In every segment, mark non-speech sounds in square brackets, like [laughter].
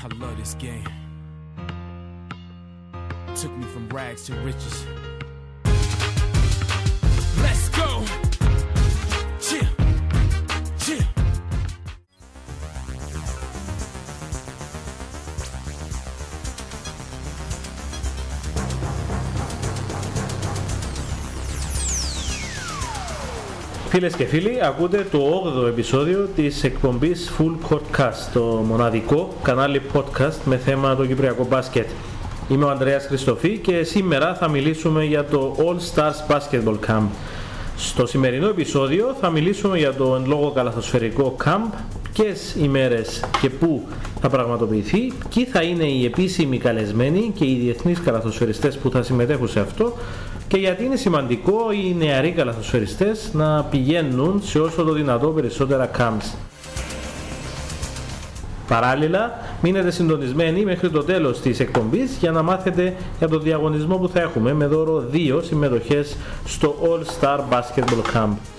I love this game. Took me from rags to riches. Φίλες και φίλοι, ακούτε το 8ο επεισόδιο της εκπομπής Full Court Cast, το μοναδικό κανάλι podcast με θέμα το Κυπριακό μπάσκετ. Είμαι ο Ανδρέας Χριστοφή και σήμερα θα μιλήσουμε για το All Stars Basketball Camp. Στο σημερινό επεισόδιο θα μιλήσουμε για το εν λόγω καλαθοσφαιρικό camp, ποιες ημέρες και πού θα πραγματοποιηθεί, ποιοι θα είναι οι επίσημοι καλεσμένοι και οι διεθνείς καλαθοσφαιριστές που θα συμμετέχουν σε αυτό και γιατί είναι σημαντικό οι νεαροί καλαθοσφαιριστές να πηγαίνουν σε όσο το δυνατό περισσότερα camps. Παράλληλα, μείνετε συντονισμένοι μέχρι το τέλος της εκπομπής για να μάθετε για το διαγωνισμό που θα έχουμε με δώρο δύο συμμετοχές στο All Star Basketball Camp.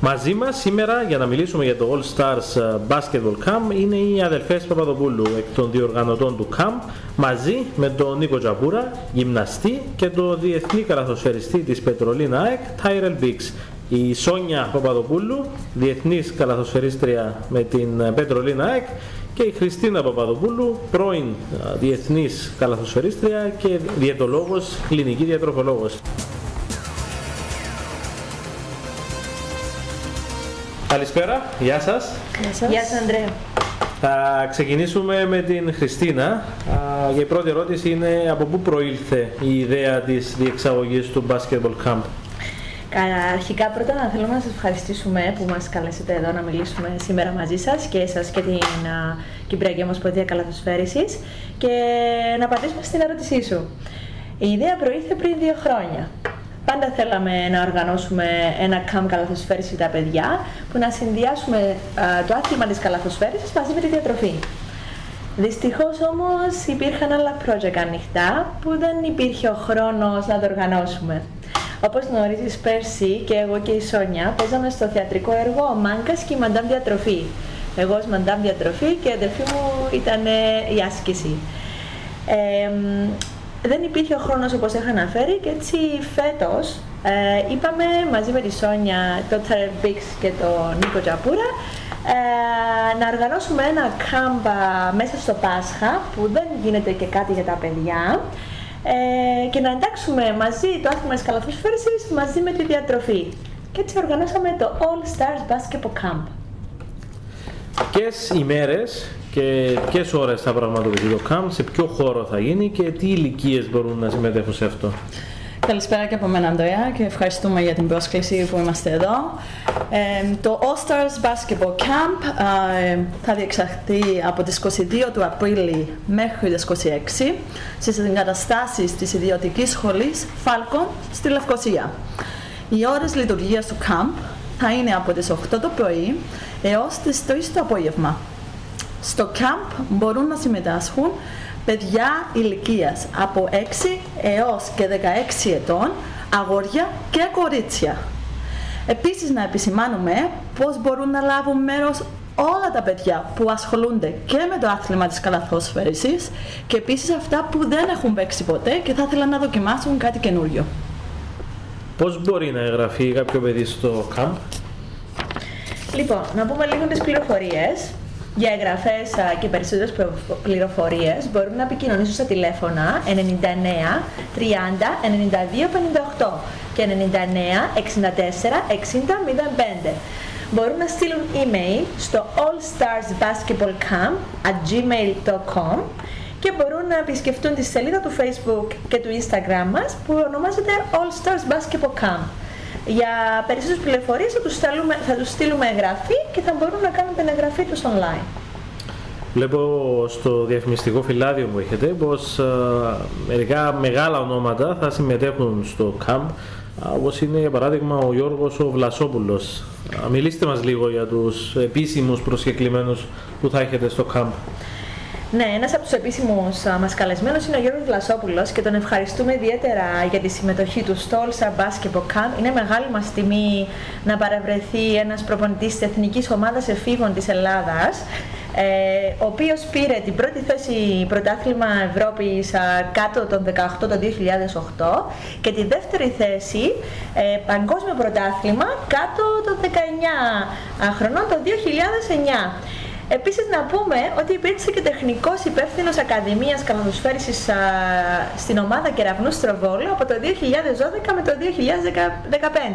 Μαζί μας σήμερα για να μιλήσουμε για το All Stars ε, Basketball Camp είναι οι αδελφές Παπαδοπούλου εκ των διοργανωτών του Camp μαζί με τον Νίκο Τζαπούρα, γυμναστή και τον διεθνή καλαθοσφαιριστή της Πετρολίνα ΑΕΚ, Τάιρελ Μπίξ. Η Σόνια Παπαδοπούλου, διεθνής καλαθοσφαιρίστρια με την Πετρολίνα ΑΕΚ και η Χριστίνα Παπαδοπούλου, πρώην ε, διεθνής καλαθοσφαιρίστρια και διαιτολόγος, κλινική διατροφολόγος. Καλησπέρα, γεια σας. Γεια σας Ανδρέα. Θα ξεκινήσουμε με την Χριστίνα. Α, και η πρώτη ερώτηση είναι από πού προήλθε η ιδέα της διεξαγωγής του Basketball Camp; Κα- Αρχικά πρώτα να θέλουμε να σας ευχαριστήσουμε που μας καλέσετε εδώ να μιλήσουμε σήμερα μαζί σας και εσάς και την α, Κυπριακή Ομοσπονδία Καλαθοσφαίρισης και να απαντήσουμε στην ερώτησή σου. Η ιδέα προήλθε πριν δύο χρόνια. Πάντα θέλαμε να οργανώσουμε ένα camp καλαθοσφαίρισης για τα παιδιά που να συνδυάσουμε α, το άθλημα της καλαθοσφαίρισης μαζί με τη διατροφή. Δυστυχώς όμως υπήρχαν άλλα project ανοιχτά που δεν υπήρχε ο χρόνος να το οργανώσουμε. Όπως γνωρίζεις πέρσι και εγώ και η Σόνια παίζαμε στο θεατρικό έργο «Ο Μάγκας και η Μαντάμ Διατροφή». Εγώ ως Μαντάμ Διατροφή και η αδερφή μου ήταν ε, η άσκηση. Ε, μ, δεν υπήρχε ο χρόνος όπως είχα αναφέρει και έτσι φέτος ε, είπαμε μαζί με τη Σόνια, τον Τσαρελ Μπίξ και τον Νίκο Τζαπούρα ε, να οργανώσουμε ένα κάμπα μέσα στο Πάσχα που δεν γίνεται και κάτι για τα παιδιά ε, και να εντάξουμε μαζί το άθλημα της καλαθοσφαίρισης μαζί με τη διατροφή. Και έτσι οργανώσαμε το All Stars Basketball Camp. Ποιες ημέρες και ποιες ώρες θα πραγματοποιηθεί το camp, σε ποιο χώρο θα γίνει και τι ηλικίες μπορούν να συμμετέχουν σε αυτό. Καλησπέρα και από μένα, Αντρέα, και ευχαριστούμε για την πρόσκληση που είμαστε εδώ. Ε, το All Stars Basketball Camp ε, θα διεξαχθεί από τις 22 του Απρίλη μέχρι τις 26 στις εγκαταστάσεις της ιδιωτικής σχολής Falcon στη Λευκοσία. Οι ώρες λειτουργίας του camp θα είναι από τις 8 το πρωί έως τις 3 το απόγευμα. Στο camp μπορούν να συμμετάσχουν παιδιά ηλικίας από 6 έως και 16 ετών, αγόρια και κορίτσια. Επίσης να επισημάνουμε πώς μπορούν να λάβουν μέρος όλα τα παιδιά που ασχολούνται και με το άθλημα της καλαθόσφαιρησης και επίσης αυτά που δεν έχουν παίξει ποτέ και θα ήθελαν να δοκιμάσουν κάτι καινούριο. Πώς μπορεί να εγγραφεί κάποιο παιδί στο camp; Λοιπόν, να πούμε λίγο τις πληροφορίες. Για εγγραφές α, και περισσότερες πληρο- πληροφορίες μπορούν να επικοινωνήσουν στα τηλέφωνα 99 30 92 58 και 99 64 60 05. Μπορούν να στείλουν email στο allstarsbasketballcamp at gmail.com και μπορούν να επισκεφτούν τη σελίδα του Facebook και του Instagram μας που ονομάζεται All Stars Basketball Camp. Για περισσότερες πληροφορίες θα τους, στέλνουμε, θα τους στείλουμε εγγραφή και θα μπορούν να κάνουν την εγγραφή τους online. Βλέπω στο διαφημιστικό φυλάδιο που έχετε πως α, μερικά μεγάλα ονόματα θα συμμετέχουν στο camp α, όπως είναι για παράδειγμα ο Γιώργος ο Βλασόπουλος. Α, μιλήστε μας λίγο για τους επίσημους προσκεκλημένους που θα έχετε στο camp. Ναι, ένας από τους επίσημους α, μας καλεσμένους είναι ο Γιώργος Βλασόπουλος και τον ευχαριστούμε ιδιαίτερα για τη συμμετοχή του στο All Star Basketball Camp. Είναι μεγάλη μας τιμή να παραβρεθεί ένας προπονητής της Εθνικής Ομάδας Εφήβων της Ελλάδας ε, ο οποίος πήρε την πρώτη θέση πρωτάθλημα Ευρώπης α, κάτω των 18 το 2008 και τη δεύτερη θέση ε, παγκόσμιο πρωτάθλημα κάτω των 19 α, χρονών το 2009. Επίσης να πούμε ότι υπήρξε και τεχνικός υπεύθυνος Ακαδημίας Καλαθοσφαίρισης α, στην ομάδα Κεραυνούς Στροβόλου από το 2012 με το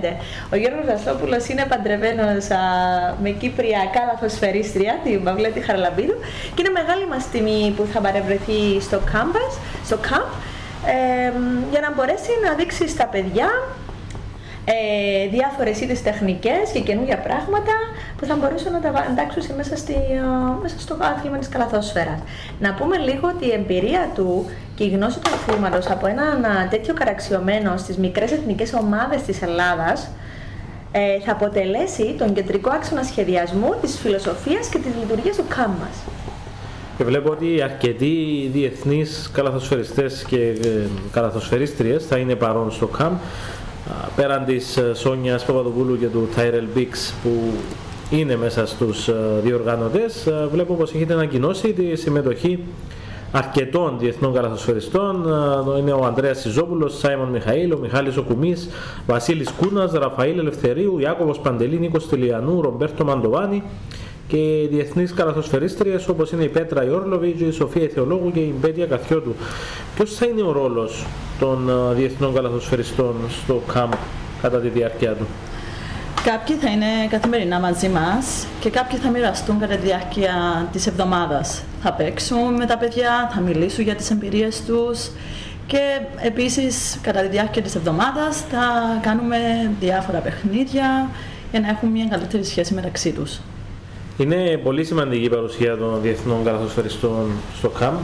2015. Ο Γιώργος Βασόπουλος είναι παντρεμένος α, με Κύπρια καλαθοσφαιρίστρια, την Παυλέτη Χαραλαμπίδου και είναι μεγάλη μας τιμή που θα παρευρεθεί στο campus, στο camp, ε, για να μπορέσει να δείξει στα παιδιά ε, διάφορες είδες τεχνικές και καινούργια πράγματα που θα μπορούσαν να τα εντάξουν μέσα, στη, α, μέσα στο άθλημα της καλαθόσφαιρας. Να πούμε λίγο ότι η εμπειρία του και η γνώση του αθλήματος από έναν α, τέτοιο καραξιωμένο στις μικρές εθνικές ομάδες της Ελλάδας ε, θα αποτελέσει τον κεντρικό άξονα σχεδιασμού της φιλοσοφίας και της λειτουργίας του ΚΑΜ μας. Και βλέπω ότι αρκετοί διεθνείς καλαθοσφαιριστές και ε, καλαθοσφαιρίστριες θα είναι παρόν στο ΚΑΜ πέραν της ε, Σόνιας Παπαδοπούλου και του Τάιρελ Μπίξ που είναι μέσα στους ε, διοργανωτές ε, βλέπω πως έχετε ανακοινώσει τη συμμετοχή αρκετών διεθνών καλαθοσφαιριστών είναι ο Ανδρέας Σιζόπουλος, Σάιμον Μιχαήλ, ο Μιχάλης Οκουμής, Βασίλης Κούνας, Ραφαήλ Ελευθερίου, Ιάκωβος Παντελή, Νίκος Τελιανού, Ρομπέρτο Μαντοβάνη και οι διεθνείς καλαθοσφαιρίστριες όπως είναι η Πέτρα Ιόρλοβιτ, η Σοφία Θεολόγου και η Μπέτια Καθιώτου. Ποιος θα είναι ο ρόλος των ε, διεθνών καλαθοσφαιριστών στο ΚΑΜΠ κατά τη διάρκεια του; Κάποιοι θα είναι καθημερινά μαζί μας και κάποιοι θα μοιραστούν κατά τη διάρκεια της εβδομάδας. Θα παίξουν με τα παιδιά, θα μιλήσουν για τις εμπειρίες τους και επίσης κατά τη διάρκεια της εβδομάδας θα κάνουμε διάφορα παιχνίδια για να έχουν μια καλύτερη σχέση μεταξύ τους. Είναι πολύ σημαντική η παρουσία των διεθνών καλαθοσφαιριστών στο ΚΑΜ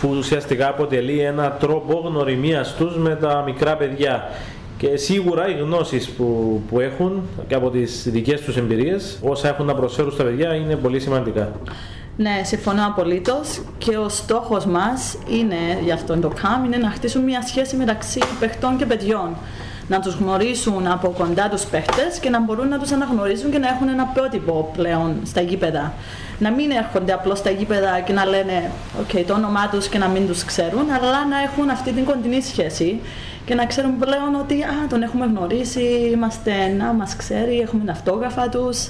που ουσιαστικά αποτελεί ένα τρόπο γνωριμίας τους με τα μικρά παιδιά και σίγουρα οι γνώσεις που, που έχουν και από τις δικές τους εμπειρίες όσα έχουν να προσφέρουν στα παιδιά είναι πολύ σημαντικά. Ναι, συμφωνώ απολύτως. Και ο στόχος μας είναι, για αυτόν το ΚΑΜ, είναι να χτίσουν μια σχέση μεταξύ παιχτών και παιδιών να τους γνωρίσουν από κοντά τους παίχτες και να μπορούν να τους αναγνωρίζουν και να έχουν ένα πρότυπο πλέον στα γήπεδα. Να μην έρχονται απλώς στα γήπεδα και να λένε okay, το όνομά τους και να μην τους ξέρουν, αλλά να έχουν αυτή την κοντινή σχέση και να ξέρουν πλέον ότι α, τον έχουμε γνωρίσει, είμαστε να μας ξέρει, έχουμε τα αυτόγραφα τους.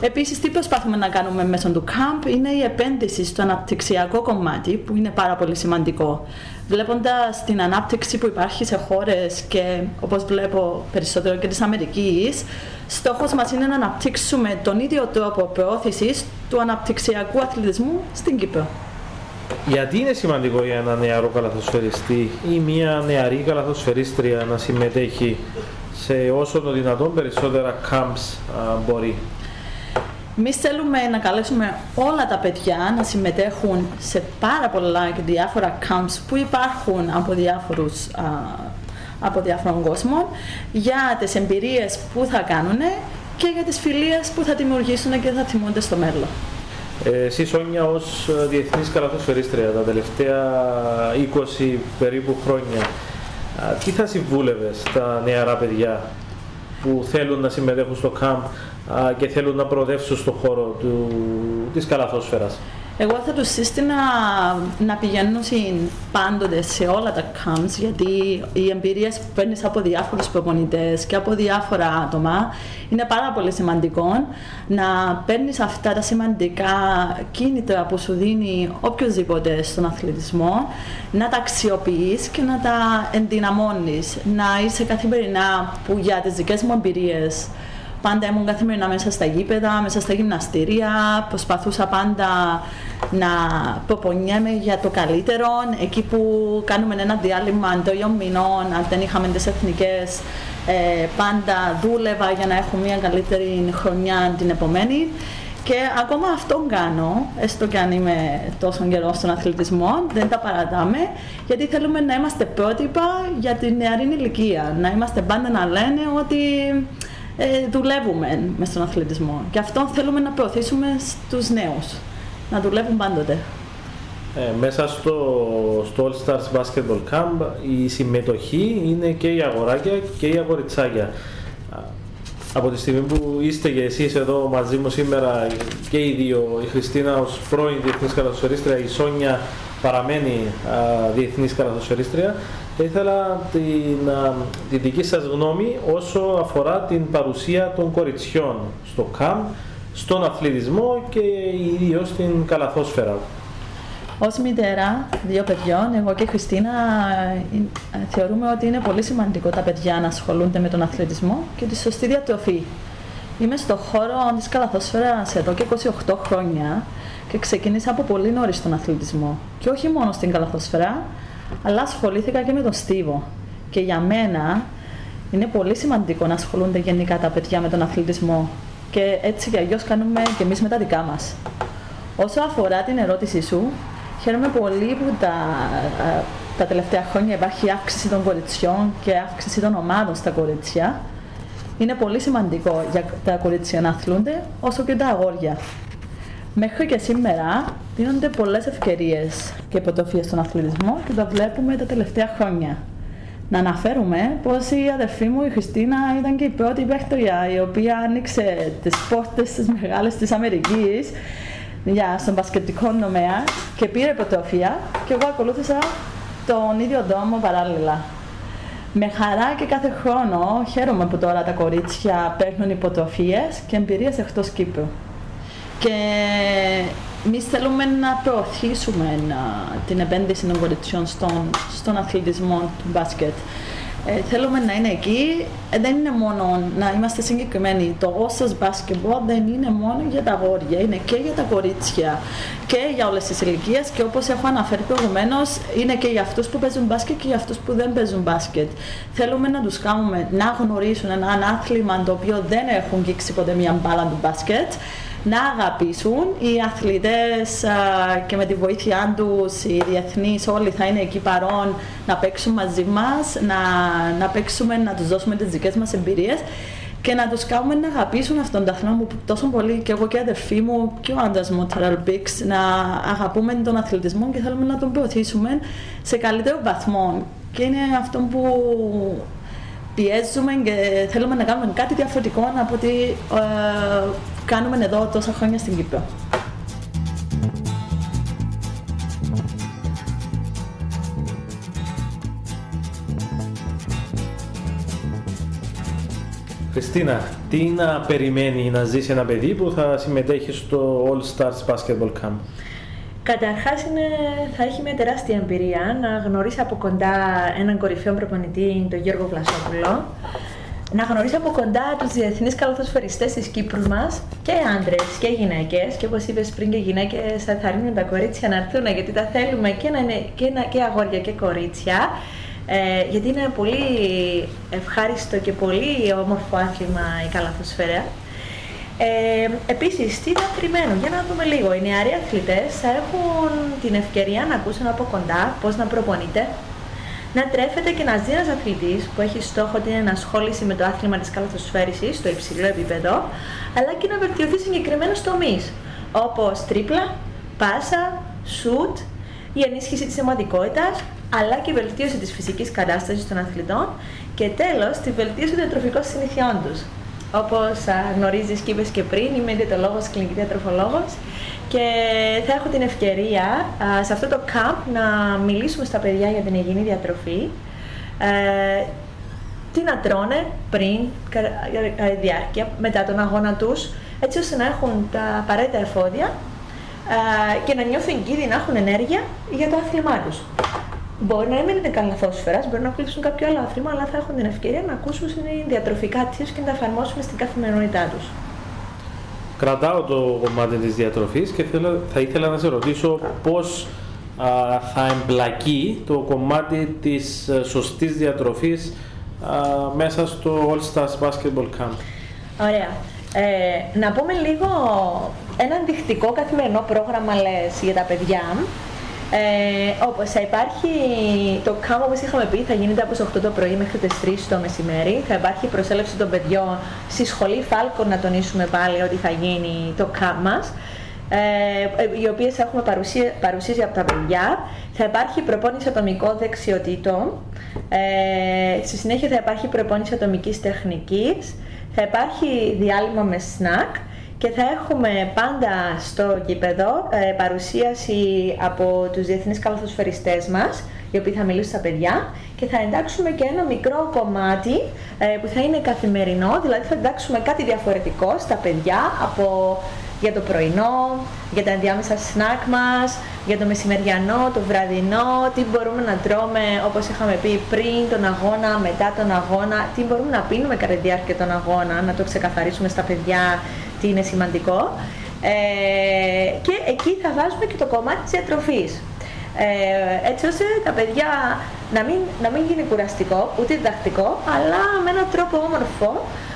Επίσης, τι προσπάθουμε να κάνουμε μέσω του camp είναι η επένδυση στο αναπτυξιακό κομμάτι, που είναι πάρα πολύ σημαντικό. Βλέποντας την ανάπτυξη που υπάρχει σε χώρες και όπως βλέπω περισσότερο και της Αμερικής, στόχος μας είναι να αναπτύξουμε τον ίδιο τρόπο προώθησης του αναπτυξιακού αθλητισμού στην Κύπρο. Γιατί είναι σημαντικό για ένα νεαρό καλαθοσφαιριστή ή μια νεαρή καλαθοσφαιρίστρια να συμμετέχει σε όσο το δυνατόν περισσότερα camps μπορεί; Εμείς θέλουμε να καλέσουμε όλα τα παιδιά να συμμετέχουν σε πάρα πολλά και διάφορα camps που υπάρχουν από διάφορους από διάφορων κόσμων για τις εμπειρίες που θα κάνουν και για τις φιλίες που θα δημιουργήσουν και θα θυμούνται στο μέλλον. Ε, εσύ Σόνια ως διεθνής καλαθοσφαιρίστρια τα τελευταία 20 περίπου χρόνια τι θα συμβούλευες στα νεαρά παιδιά που θέλουν να συμμετέχουν στο camp και θέλουν να προοδεύσουν στον χώρο του, της καλαθόσφαιρας. Εγώ θα τους σύστηνα να πηγαίνουν πάντοτε σε όλα τα camps γιατί οι εμπειρίες που παίρνεις από διάφορους προπονητές και από διάφορα άτομα είναι πάρα πολύ σημαντικό να παίρνεις αυτά τα σημαντικά κίνητρα που σου δίνει οποιοδήποτε στον αθλητισμό, να τα αξιοποιείς και να τα ενδυναμώνεις. Να είσαι καθημερινά που για τις δικές μου εμπειρίες Πάντα ήμουν καθημερινά μέσα στα γήπεδα, μέσα στα γυμναστήρια. Προσπαθούσα πάντα να προπονιέμαι για το καλύτερο. Εκεί που κάνουμε ένα διάλειμμα τριών μηνών, αν δεν είχαμε τις εθνικές, ε, πάντα δούλευα για να έχω μια καλύτερη χρονιά την επομένη. Και ακόμα αυτό κάνω, έστω και αν είμαι τόσο καιρός στον αθλητισμό, δεν τα παρατάμε, γιατί θέλουμε να είμαστε πρότυπα για την νεαρή ηλικία. Να είμαστε πάντα να λένε ότι ε, δουλεύουμε μες στον αθλητισμό. Και αυτό θέλουμε να προωθήσουμε στους νέους. να δουλεύουν πάντοτε. Ε, μέσα στο, στο All Stars Basketball Camp η συμμετοχή είναι και οι αγοράκια και οι αγοριτσάκια. Α, Από τη στιγμή που είστε και εσείς εδώ μαζί μου σήμερα και οι δύο, η Χριστίνα ως πρώην διεθνής καλαθοσφαιρίστρια, η Σόνια παραμένει α, διεθνής καλαθοσφαιρίστρια, θα ήθελα την, α, τη δική σας γνώμη όσο αφορά την παρουσία των κοριτσιών στο camp, στον αθλητισμό και ιδίως στην καλαθόσφαιρα. Ως μητέρα δύο παιδιών, εγώ και η Χριστίνα ε, ε, θεωρούμε ότι είναι πολύ σημαντικό τα παιδιά να ασχολούνται με τον αθλητισμό και τη σωστή διατροφή. Είμαι στο χώρο της καλαθόσφαιρας εδώ και 28 χρόνια και ξεκίνησα από πολύ νωρίς τον αθλητισμό. Και όχι μόνο στην καλαθόσφαιρα, αλλά ασχολήθηκα και με τον στίβο. Και για μένα είναι πολύ σημαντικό να ασχολούνται γενικά τα παιδιά με τον αθλητισμό. Και έτσι και αλλιώς κάνουμε και εμείς με τα δικά μας. Όσο αφορά την ερώτησή σου, χαίρομαι πολύ που τα, α, τα τελευταία χρόνια υπάρχει αύξηση των κοριτσιών και αύξηση των ομάδων στα κορίτσια. Είναι πολύ σημαντικό για τα κορίτσια να αθλούνται, όσο και τα αγόρια. Μέχρι και σήμερα δίνονται πολλές ευκαιρίες και υποτροφίες στον αθλητισμό και το βλέπουμε τα τελευταία χρόνια. Να αναφέρουμε πως η αδερφή μου, η Χριστίνα, ήταν και η πρώτη παίχτρια η οποία άνοιξε τις πόρτες της μεγάλες της Αμερικής για στον μπασκετικό τομέα και πήρε υποτροφία και εγώ ακολούθησα τον ίδιο δρόμο παράλληλα. Με χαρά και κάθε χρόνο χαίρομαι που τώρα τα κορίτσια παίρνουν υποτροφίες και εμπειρίες εκτός Κύπρου. Και εμείς θέλουμε να προωθήσουμε να, την επένδυση των κοριτσιών στον, στον αθλητισμό του μπάσκετ. Ε, θέλουμε να είναι εκεί. Ε, δεν είναι μόνο να είμαστε συγκεκριμένοι. Το όσος μπάσκετμπολ δεν είναι μόνο για τα αγόρια, είναι και για τα κορίτσια και για όλες τις ηλικίες και όπως έχω αναφέρει προηγουμένως, είναι και για αυτούς που παίζουν μπάσκετ και για αυτούς που δεν παίζουν μπάσκετ. Θέλουμε να τους κάνουμε να γνωρίσουν ένα άθλημα το οποίο δεν έχουν γίξει ποτέ μια μπάλα του μπάσκετ να αγαπήσουν. Οι αθλητές α, και με τη βοήθειά τους, οι διεθνείς όλοι θα είναι εκεί παρόν να παίξουν μαζί μας, να, να παίξουμε, να τους δώσουμε τις δικές μας εμπειρίες και να τους κάνουμε να αγαπήσουν αυτόν τον αθλητισμό που τόσο πολύ και εγώ και η αδερφή μου και ο άντρας μου, ο Ταραλ Μπίξ, να αγαπούμε τον αθλητισμό και θέλουμε να τον προωθήσουμε σε καλύτερο βαθμό. Και είναι αυτό που πιέζουμε και θέλουμε να κάνουμε κάτι διαφορετικό από ό,τι ε, κάνουμε εδώ τόσα χρόνια στην Κύπρο. Χριστίνα, τι να περιμένει να ζήσει ένα παιδί που θα συμμετέχει στο All Stars Basketball Camp; Καταρχάς είναι, θα έχει μια τεράστια εμπειρία να γνωρίσει από κοντά έναν κορυφαίο προπονητή, τον Γιώργο Βλασόπουλο, να γνωρίσει από κοντά τους διεθνείς καλαθοσφαιριστές της Κύπρου μας και άντρες και γυναίκες. Και όπως είπες πριν και γυναίκες θα ενθαρρύνουν τα κορίτσια να έρθουν γιατί τα θέλουμε και, να είναι, και, να, και αγόρια και κορίτσια. Ε, γιατί είναι πολύ ευχάριστο και πολύ όμορφο άθλημα η καλαθοσφαίρα ε, επίσης, τι θα περιμένουν, για να δούμε λίγο. Οι νεαροί αθλητές θα έχουν την ευκαιρία να ακούσουν από κοντά πώς να προπονείτε, να τρέφεται και να ζει ένας αθλητής που έχει στόχο την ενασχόληση με το άθλημα της καλαθοσφαίρισης στο υψηλό επίπεδο, αλλά και να βελτιωθεί συγκεκριμένους τομείς, όπως τρίπλα, πάσα, σουτ, η ενίσχυση της αιμοδικότητας, αλλά και η βελτίωση της φυσικής κατάστασης των αθλητών και τέλος, τη βελτίωση των διατροφικών συνηθιών τους. Όπως γνωρίζεις και είπες και πριν, είμαι διαιτολόγος, κλινική διατροφολόγος και θα έχω την ευκαιρία α, σε αυτό το camp να μιλήσουμε στα παιδιά για την υγιεινή διατροφή, ε, τι να τρώνε πριν, κατά τη διάρκεια, μετά τον αγώνα τους, έτσι ώστε να έχουν τα απαραίτητα εφόδια ε, και να νιώθουν εγκύδι, να έχουν ενέργεια για το άθλημά τους. Μπορεί να μην είναι καλαθόσφαιρα, μπορεί να ακολουθήσουν κάποιο άλλο άθλημα, αλλά θα έχουν την ευκαιρία να ακούσουν διατροφικά tips και να τα εφαρμόσουν στην καθημερινότητά τους. Κρατάω το κομμάτι της διατροφής και θέλω, θα ήθελα να σε ρωτήσω πώς α, θα εμπλακεί το κομμάτι της ε, σωστής διατροφής α, μέσα στο All Stars Basketball Camp. Ωραία. Ε, να πούμε λίγο ένα ενδεικτικό καθημερινό πρόγραμμα λες για τα παιδιά. Ε, όπως θα υπάρχει το κάμπο όπως είχαμε πει θα γίνεται από τις 8 το πρωί μέχρι τις 3 το μεσημέρι θα υπάρχει προσέλευση των παιδιών στη σχολή Φάλκον να τονίσουμε πάλι ότι θα γίνει το κάμπ μας ε, οι οποίες έχουμε παρουσία, παρουσίαση από τα παιδιά. Θα υπάρχει προπόνηση ατομικών δεξιοτήτων. Ε, στη συνέχεια θα υπάρχει προπόνηση ατομικής τεχνικής. Θα υπάρχει διάλειμμα με σνακ και θα έχουμε πάντα στο γήπεδο ε, παρουσίαση από τους διεθνείς καλαθοσφαιριστές μας, οι οποίοι θα μιλήσουν στα παιδιά. Και θα εντάξουμε και ένα μικρό κομμάτι ε, που θα είναι καθημερινό, δηλαδή θα εντάξουμε κάτι διαφορετικό στα παιδιά από για το πρωινό, για τα ενδιάμεσα σνακ μας, για το μεσημεριανό, το βραδινό, τι μπορούμε να τρώμε όπως είχαμε πει πριν τον αγώνα, μετά τον αγώνα, τι μπορούμε να πίνουμε κατά τη διάρκεια των αγώνα, να το ξεκαθαρίσουμε στα παιδιά τι είναι σημαντικό. Ε, και εκεί θα βάζουμε και το κομμάτι της διατροφής. Ε, έτσι ώστε τα παιδιά να μην, να μην γίνει κουραστικό, ούτε διδακτικό, αλλά με έναν τρόπο όμορφο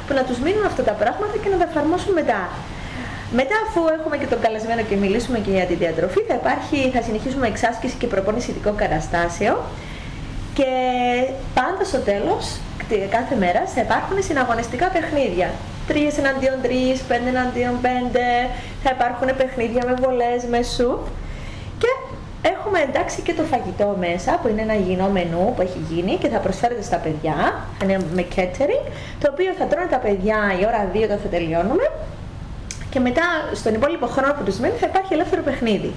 που να τους μείνουν αυτά τα πράγματα και να τα εφαρμόσουν μετά. Μετά, αφού έχουμε και τον καλεσμένο και μιλήσουμε και για τη διατροφή, θα, υπάρχει, θα συνεχίσουμε εξάσκηση και προπόνηση ειδικών καταστάσεων. Και πάντα στο τέλος κάθε μέρα θα υπάρχουν συναγωνιστικά παιχνίδια. 3 εναντίον 3, 5 εναντίον 5, θα υπάρχουν παιχνίδια με βολές, με σουπ. Και έχουμε εντάξει και το φαγητό μέσα που είναι ένα υγιεινό μενού που έχει γίνει και θα προσφέρεται στα παιδιά, είναι με catering, το οποίο θα τρώνε τα παιδιά η ώρα 2 όταν θα τελειώνουμε και μετά στον υπόλοιπο χρόνο που τους μένει θα υπάρχει ελεύθερο παιχνίδι.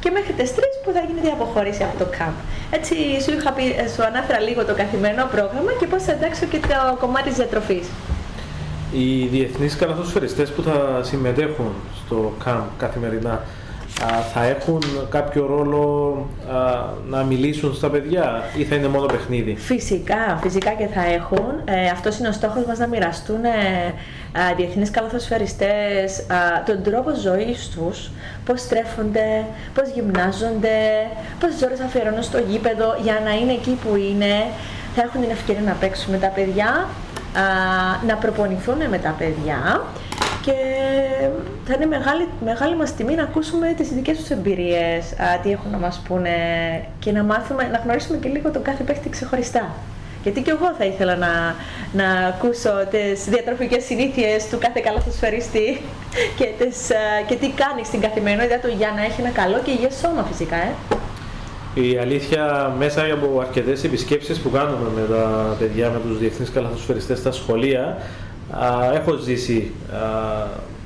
Και μέχρι τις 3 που θα γίνεται η αποχώρηση από το camp. Έτσι σου, είχα πει, σου ανάφερα λίγο το καθημερινό πρόγραμμα και πώς θα εντάξω και το κομμάτι της διατροφής. Οι διεθνείς καλαθοσφαιριστές που θα συμμετέχουν στο camp καθημερινά θα έχουν κάποιο ρόλο να μιλήσουν στα παιδιά ή θα είναι μόνο παιχνίδι; Φυσικά, φυσικά και θα έχουν. Ε, αυτός είναι ο στόχος μας να μοιραστούν ε, διεθνείς καλαθοσφαιριστές τον τρόπο ζωής τους, πώς στρέφονται, πώς γυμνάζονται, πόσες ώρες αφιερώνουν στο γήπεδο για να είναι εκεί που είναι. Θα έχουν την ευκαιρία να παίξουν με τα παιδιά, να προπονηθούν με τα παιδιά και θα είναι μεγάλη, μεγάλη μας τιμή να ακούσουμε τις δικές τους εμπειρίες, τι έχουν να μας πούνε και να μάθουμε, να γνωρίσουμε και λίγο τον κάθε παίχτη ξεχωριστά. Γιατί και εγώ θα ήθελα να, να ακούσω τις διατροφικές συνήθειες του κάθε καλαθοσφαιριστή [laughs] και, τις, και τι κάνει στην καθημερινότητα του για να έχει ένα καλό και υγιές σώμα φυσικά. Ε. Η αλήθεια, μέσα από αρκετές επισκέψεις που κάνουμε με τα παιδιά, με τους διεθνείς καλαθοσφαιριστές στα σχολεία, έχω ζήσει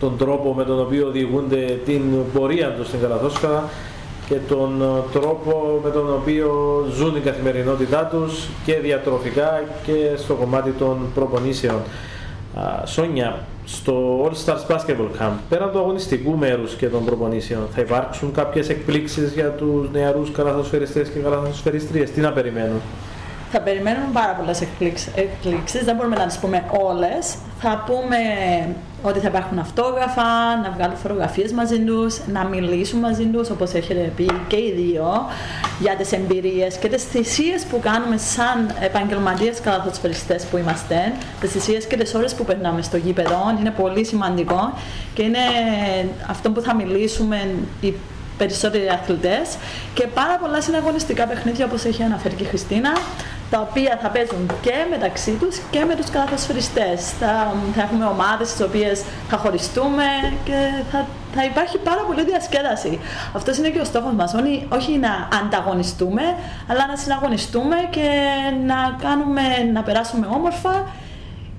τον τρόπο με τον οποίο οδηγούνται την πορεία τους στην καλαθόσφαιρα και τον τρόπο με τον οποίο ζουν η καθημερινότητά τους και διατροφικά και στο κομμάτι των προπονήσεων. Σόνια, στο All Stars Basketball Camp, πέραν του αγωνιστικού μέρους και των προπονήσεων, θα υπάρξουν κάποιες εκπλήξεις για τους νεαρούς καλαθοσφαιριστές και καλαθοσφαιριστρίες; Τι να περιμένουν; Θα περιμένουμε πάρα πολλές εκπλήξεις. Δεν μπορούμε να τις πούμε όλες. Θα πούμε ότι θα υπάρχουν αυτόγραφα, να βγάλουν φωτογραφίες μαζί τους, να μιλήσουν μαζί τους, όπως έχετε πει και οι δύο, για τις εμπειρίες και τις θυσίες που κάνουμε σαν επαγγελματίες καλαθοσφαιριστέ που είμαστε. Τις θυσίες και τις ώρες που περνάμε στο γήπεδο είναι πολύ σημαντικό και είναι αυτό που θα μιλήσουμε οι περισσότεροι αθλητές και πάρα πολλά συναγωνιστικά παιχνίδια όπως έχει αναφέρει και η Χριστίνα τα οποία θα παίζουν και μεταξύ τους και με τους καθοσφαιριστές. Θα, θα έχουμε ομάδες στις οποίες θα χωριστούμε και θα, θα υπάρχει πάρα πολύ διασκέδαση. Αυτός είναι και ο στόχος μας, όχι, όχι να ανταγωνιστούμε, αλλά να συναγωνιστούμε και να, κάνουμε, να περάσουμε όμορφα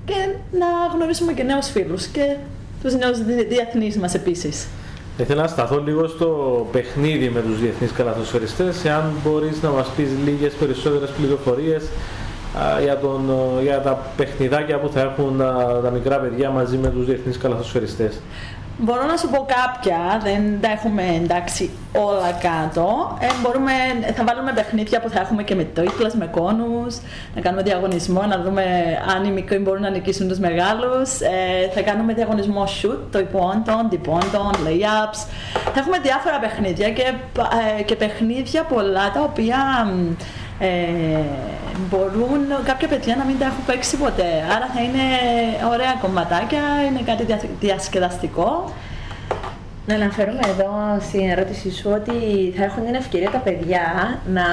και να γνωρίσουμε και νέους φίλους και τους νέους διεθνείς μας επίσης. Ήθελα να σταθώ λίγο στο παιχνίδι με τους διεθνείς καλαθοσφαιριστές, εάν μπορείς να μας πεις λίγες περισσότερες πληροφορίες για, τον, για τα παιχνιδάκια που θα έχουν τα μικρά παιδιά μαζί με τους διεθνείς καλαθοσφαιριστές. Μπορώ να σου πω κάποια, δεν τα έχουμε εντάξει όλα κάτω. Ε, μπορούμε, θα βάλουμε παιχνίδια που θα έχουμε και με τίτλες, με κόνους, να κάνουμε διαγωνισμό, να δούμε αν οι μικροί μπορούν να νικήσουν τους μεγάλους. Ε, θα κάνουμε διαγωνισμό shoot, το υπόντων, διπόντων, layups. Θα έχουμε διάφορα παιχνίδια και, ε, και παιχνίδια πολλά τα οποία ε, μπορούν κάποια παιδιά να μην τα έχουν παίξει ποτέ. Άρα θα είναι ωραία κομματάκια, είναι κάτι διασκεδαστικό. Να αναφέρουμε εδώ στην ερώτησή σου ότι θα έχουν την ευκαιρία τα παιδιά να,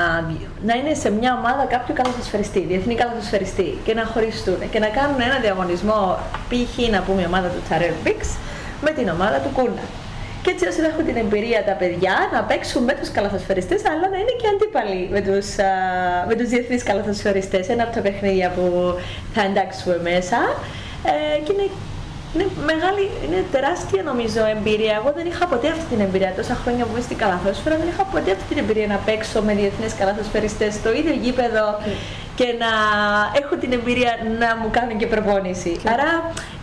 να είναι σε μια ομάδα κάποιου καλαθοσφαιριστή, διεθνή καλαθοσφαιριστή και να χωριστούν και να κάνουν ένα διαγωνισμό π.χ. να πούμε η ομάδα του Τσαρέλ Μπίξ με την ομάδα του Κούνα. Και έτσι ώστε να έχουν την εμπειρία τα παιδιά να παίξουν με τους καλαθοσφαιριστές αλλά να είναι και αντίπαλοι με τους, α, με τους διεθνείς καλαθοσφαιριστές. Ένα από τα παιχνίδια που θα εντάξουμε μέσα. Ε, και είναι είναι μεγάλη, είναι τεράστια νομίζω εμπειρία. Εγώ δεν είχα ποτέ αυτή την εμπειρία. Τόσα χρόνια που είμαι στην καλαθόσφαιρα δεν είχα ποτέ αυτή την εμπειρία να παίξω με διεθνείς καλαθοσφαιριστέ στο ίδιο γήπεδο και να έχω την εμπειρία να μου κάνουν και προπόνηση. Άρα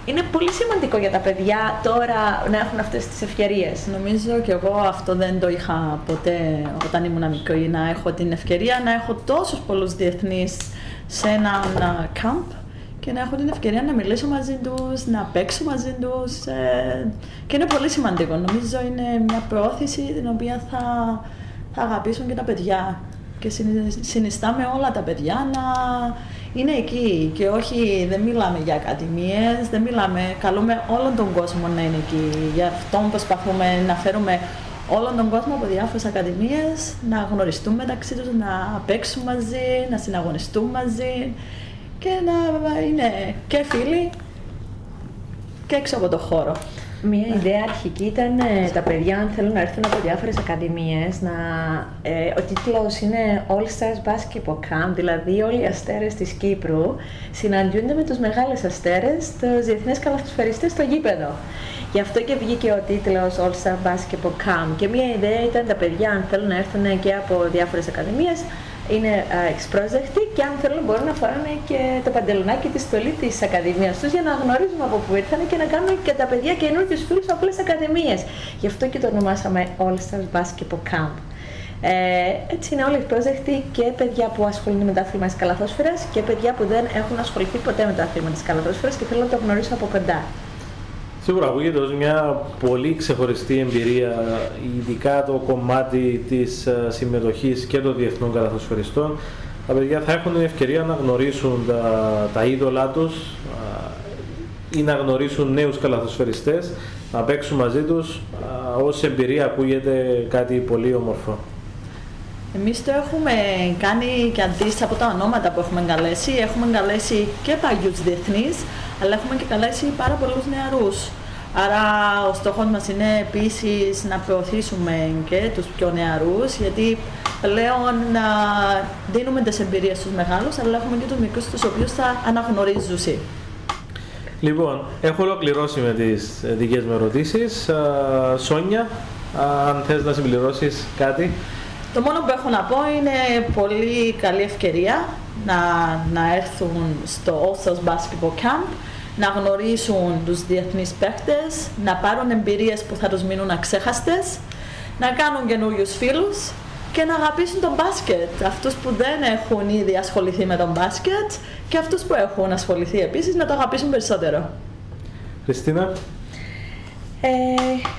είναι πολύ σημαντικό για τα παιδιά τώρα να έχουν αυτές τις ευκαιρίες. Νομίζω και εγώ αυτό δεν το είχα ποτέ όταν ήμουν μικρή, να έχω την ευκαιρία να έχω τόσους πολλούς διεθνείς σε ένα camp και να έχω την ευκαιρία να μιλήσω μαζί τους, να παίξω μαζί τους ε, και είναι πολύ σημαντικό. Νομίζω είναι μια πρόθεση την οποία θα, θα αγαπήσουν και τα παιδιά και συνιστάμε όλα τα παιδιά να είναι εκεί και όχι δεν μιλάμε για ακαδημίες, δεν μιλάμε, καλούμε όλον τον κόσμο να είναι εκεί. Γι' αυτό προσπαθούμε να φέρουμε όλον τον κόσμο από διάφορες ακαδημίες, να γνωριστούν μεταξύ τους, να παίξουν μαζί, να συναγωνιστούν μαζί και να είναι και φίλοι και έξω από το χώρο. Μία ιδέα αρχική ήταν ε, τα παιδιά, αν θέλουν να έρθουν από διάφορες ακαδημίες, να, ε, ο τίτλος είναι All Stars Basketball Camp, δηλαδή όλοι οι αστέρες της Κύπρου συναντιούνται με τους μεγάλες αστέρες, τους διεθνείς καλαθοσφαιριστές στο γήπεδο. Γι' αυτό και βγήκε ο τίτλος All Star Basketball Camp και μία ιδέα ήταν τα παιδιά, αν θέλουν να έρθουν και από διάφορες ακαδημίες, είναι εξπρόσδεκτοι και αν θέλουν μπορούν να φοράνε και το παντελονάκι τη στολή της Ακαδημίας τους για να γνωρίζουμε από πού ήρθαν και να κάνουμε και τα παιδιά καινούριους φίλους από άλλε Ακαδημίες. Γι' αυτό και το ονομάσαμε All Stars Basketball Camp. Ε, έτσι είναι όλοι ευπρόσδεκτοι και παιδιά που ασχολούνται με τα άθλημα της καλαθόσφαιρας και παιδιά που δεν έχουν ασχοληθεί ποτέ με τα άθλημα της καλαθόσφαιρας και θέλουν να το γνωρίσουν από κοντά. Σίγουρα ακούγεται ως μια πολύ ξεχωριστή εμπειρία, ειδικά το κομμάτι της ε, συμμετοχής και των διεθνών καλαθοσφαιριστών. Τα παιδιά θα έχουν την ευκαιρία να γνωρίσουν τα, τα είδωλά τους ή να γνωρίσουν νέους καλαθοσφαιριστές, να παίξουν μαζί τους. Ως εμπειρία ακούγεται κάτι πολύ όμορφο. Εμείς το έχουμε κάνει και αντίστοιχα από τα ονόματα που έχουμε καλέσει. Έχουμε καλέσει και παλιούς διεθνείς, αλλά έχουμε και καλέσει πάρα πολλούς νεαρούς. Άρα ο στόχος μας είναι επίσης να προωθήσουμε και τους πιο νεαρούς, γιατί πλέον να δίνουμε τις εμπειρίες στους μεγάλους, αλλά έχουμε και τους μικρούς τους οποίους θα αναγνωρίζουν. Λοιπόν, έχω ολοκληρώσει με τις δικές μου ερωτήσεις. Σόνια, αν θες να συμπληρώσεις κάτι. Το μόνο που έχω να πω είναι πολύ καλή ευκαιρία να, να έρθουν στο All Basketball Camp να γνωρίσουν τους διεθνείς παίχτες, να πάρουν εμπειρίες που θα τους μείνουν αξέχαστες, να κάνουν καινούριους φίλους και να αγαπήσουν τον μπάσκετ. Αυτούς που δεν έχουν ήδη ασχοληθεί με τον μπάσκετ και αυτούς που έχουν ασχοληθεί επίσης να το αγαπήσουν περισσότερο. Χριστίνα. Ε,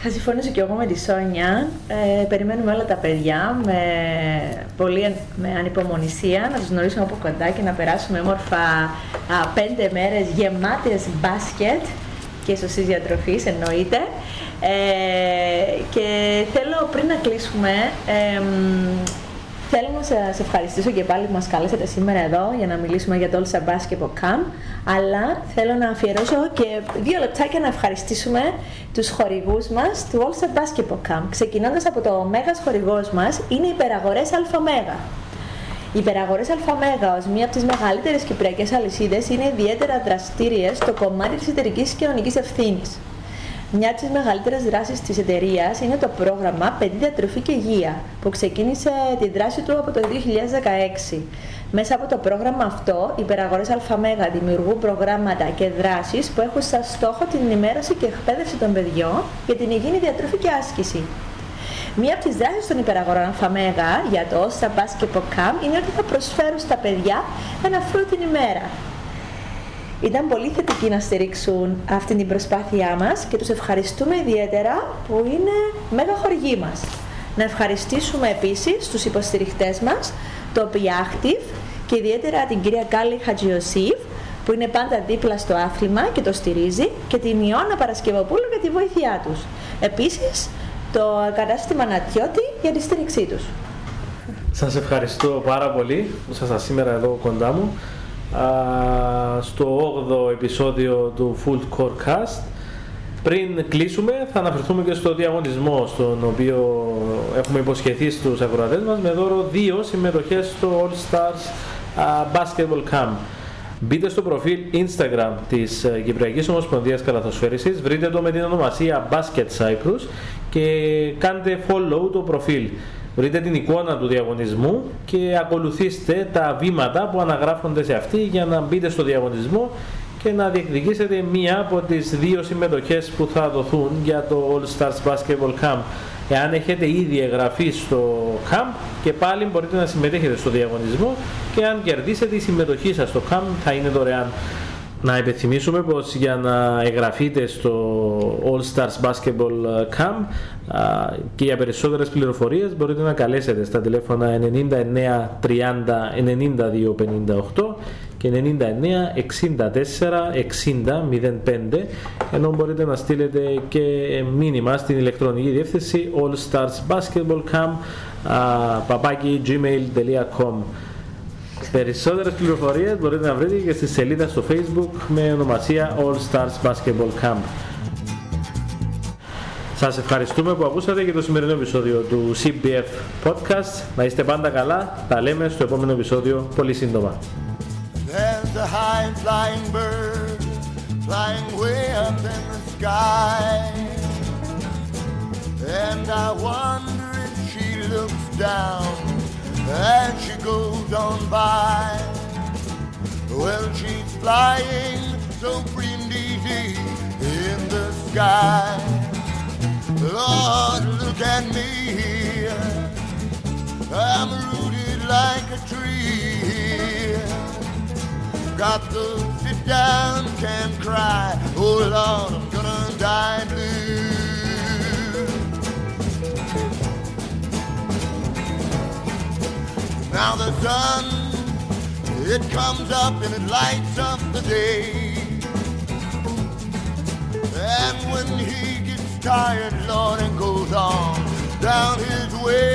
θα συμφωνήσω και εγώ με τη Σόνια. Ε, περιμένουμε όλα τα παιδιά με πολύ με ανυπομονησία να τους γνωρίσουμε από κοντά και να περάσουμε όμορφα α, πέντε μέρες γεμάτες μπάσκετ και σωστής διατροφής εννοείται. Ε, και θέλω πριν να κλείσουμε Θέλω να σας ευχαριστήσω και πάλι που μας κάλεσατε σήμερα εδώ για να μιλήσουμε για το All Star Basketball Camp, αλλά θέλω να αφιερώσω και δύο λεπτάκια να ευχαριστήσουμε τους χορηγούς μας του All Star Basketball Camp. Ξεκινώντας από το μέγας χορηγός μας είναι οι υπεραγορές ΑΜΕΓΑ. Οι υπεραγορές ΑΜΕΓΑ ως μία από τις μεγαλύτερες κυπριακές αλυσίδες είναι ιδιαίτερα δραστήριες στο κομμάτι της εταιρικής κοινωνικής ευθύνης. Μια από τις μεγαλύτερες δράσεις της εταιρείας είναι το πρόγραμμα Παιδί Διατροφή και Υγεία, που ξεκίνησε τη δράση του από το 2016. Μέσα από το πρόγραμμα αυτό, οι υπεραγορές ΑΜΕΓΑ δημιουργούν προγράμματα και δράσεις που έχουν σαν στόχο την ενημέρωση και εκπαίδευση των παιδιών για την υγιεινή διατροφή και άσκηση. Μία από τις δράσεις των υπεραγορών ΑΜΕΓΑ για το OSTA Basketball Camp είναι ότι θα προσφέρουν στα παιδιά ένα φρούτ την ημέρα, ήταν πολύ θετικοί να στηρίξουν αυτή την προσπάθειά μας και τους ευχαριστούμε ιδιαίτερα που είναι μέγα χορηγοί μας. Να ευχαριστήσουμε επίσης τους υποστηριχτές μας, το Piactive και ιδιαίτερα την κυρία Κάλλη Χατζιωσήφ που είναι πάντα δίπλα στο άθλημα και το στηρίζει και την Ιώνα Παρασκευοπούλου για τη βοήθειά τους. Επίσης, το κατάστημα Νατιώτη για τη στήριξή τους. Σας ευχαριστώ πάρα πολύ που ήσασταν σήμερα εδώ κοντά μου στο 8ο επεισόδιο του Full Core Cast. Πριν κλείσουμε θα αναφερθούμε και στο διαγωνισμό στον οποίο έχουμε υποσχεθεί στους ακροατές μας με δώρο δύο συμμετοχές στο All Stars α, Basketball Camp. Μπείτε στο προφίλ Instagram της ε, Κυπριακής Ομοσπονδίας Καλαθοσφαίρισης, βρείτε το με την ονομασία Basket Cyprus και κάντε follow το προφίλ. Βρείτε την εικόνα του διαγωνισμού και ακολουθήστε τα βήματα που αναγράφονται σε αυτή για να μπείτε στο διαγωνισμό και να διεκδικήσετε μία από τις δύο συμμετοχές που θα δοθούν για το All Stars Basketball Camp. Εάν έχετε ήδη εγγραφεί στο camp και πάλι μπορείτε να συμμετέχετε στο διαγωνισμό και αν κερδίσετε η συμμετοχή σας στο camp θα είναι δωρεάν. Να υπενθυμίσουμε πως για να εγγραφείτε στο All Stars Basketball Camp α, και για περισσότερες πληροφορίες μπορείτε να καλέσετε στα τηλέφωνα 99 30 92 58 και 99 64 60 05 ενώ μπορείτε να στείλετε και μήνυμα στην ηλεκτρονική διεύθυνση All Stars Basketball Camp παπάκι gmail.com Περισσότερες πληροφορίες μπορείτε να βρείτε και στη σελίδα στο facebook με ονομασία All Stars Basketball Camp. Σας ευχαριστούμε που ακούσατε και το σημερινό επεισόδιο του CBF Podcast. Να είστε πάντα καλά. Τα λέμε στο επόμενο επεισόδιο πολύ σύντομα. There's a high flying bird flying way up in the sky. And I wonder if she looks down as she goes on by. Well, she's flying so free and in the sky. Lord, look at me. I'm rooted like a tree. Got to sit down, can't cry. Oh Lord, I'm gonna die blue. Now the sun, it comes up and it lights up the day. And when he gets tired, Lord, and goes on down his way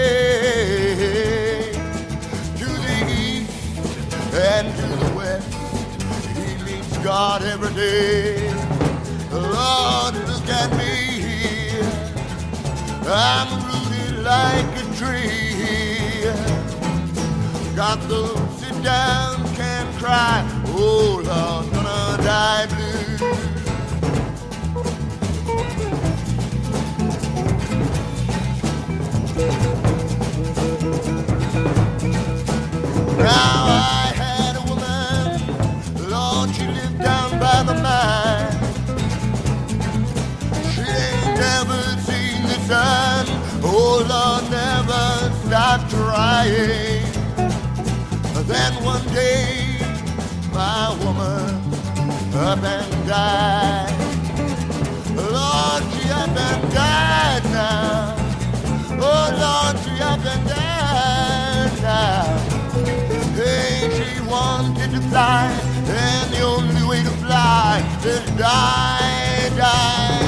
to the east and to the west, he meets God every day. Lord, look at me here. I'm rooted like a tree. Got to sit down, can't cry. Oh Lord, gonna die blue. Now I had a woman, Lord, she lived down by the mine. She ain't never seen the sun. Oh Lord, never stopped trying. Then one day, my woman up and died. Lord, she up and died now. Oh Lord, she up and died now. Hey, she wanted to fly, and the only way to fly is die, die.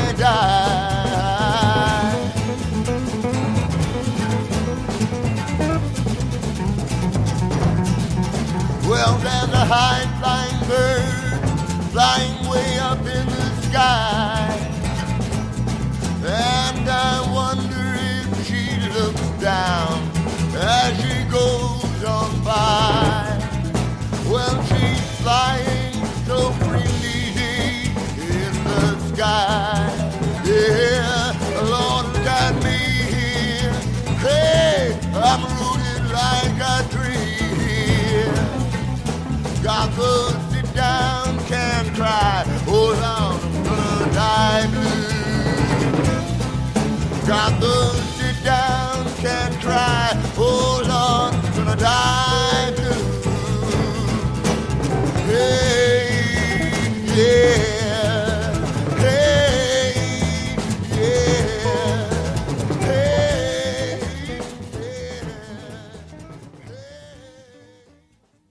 High flying bird flying way up in the sky.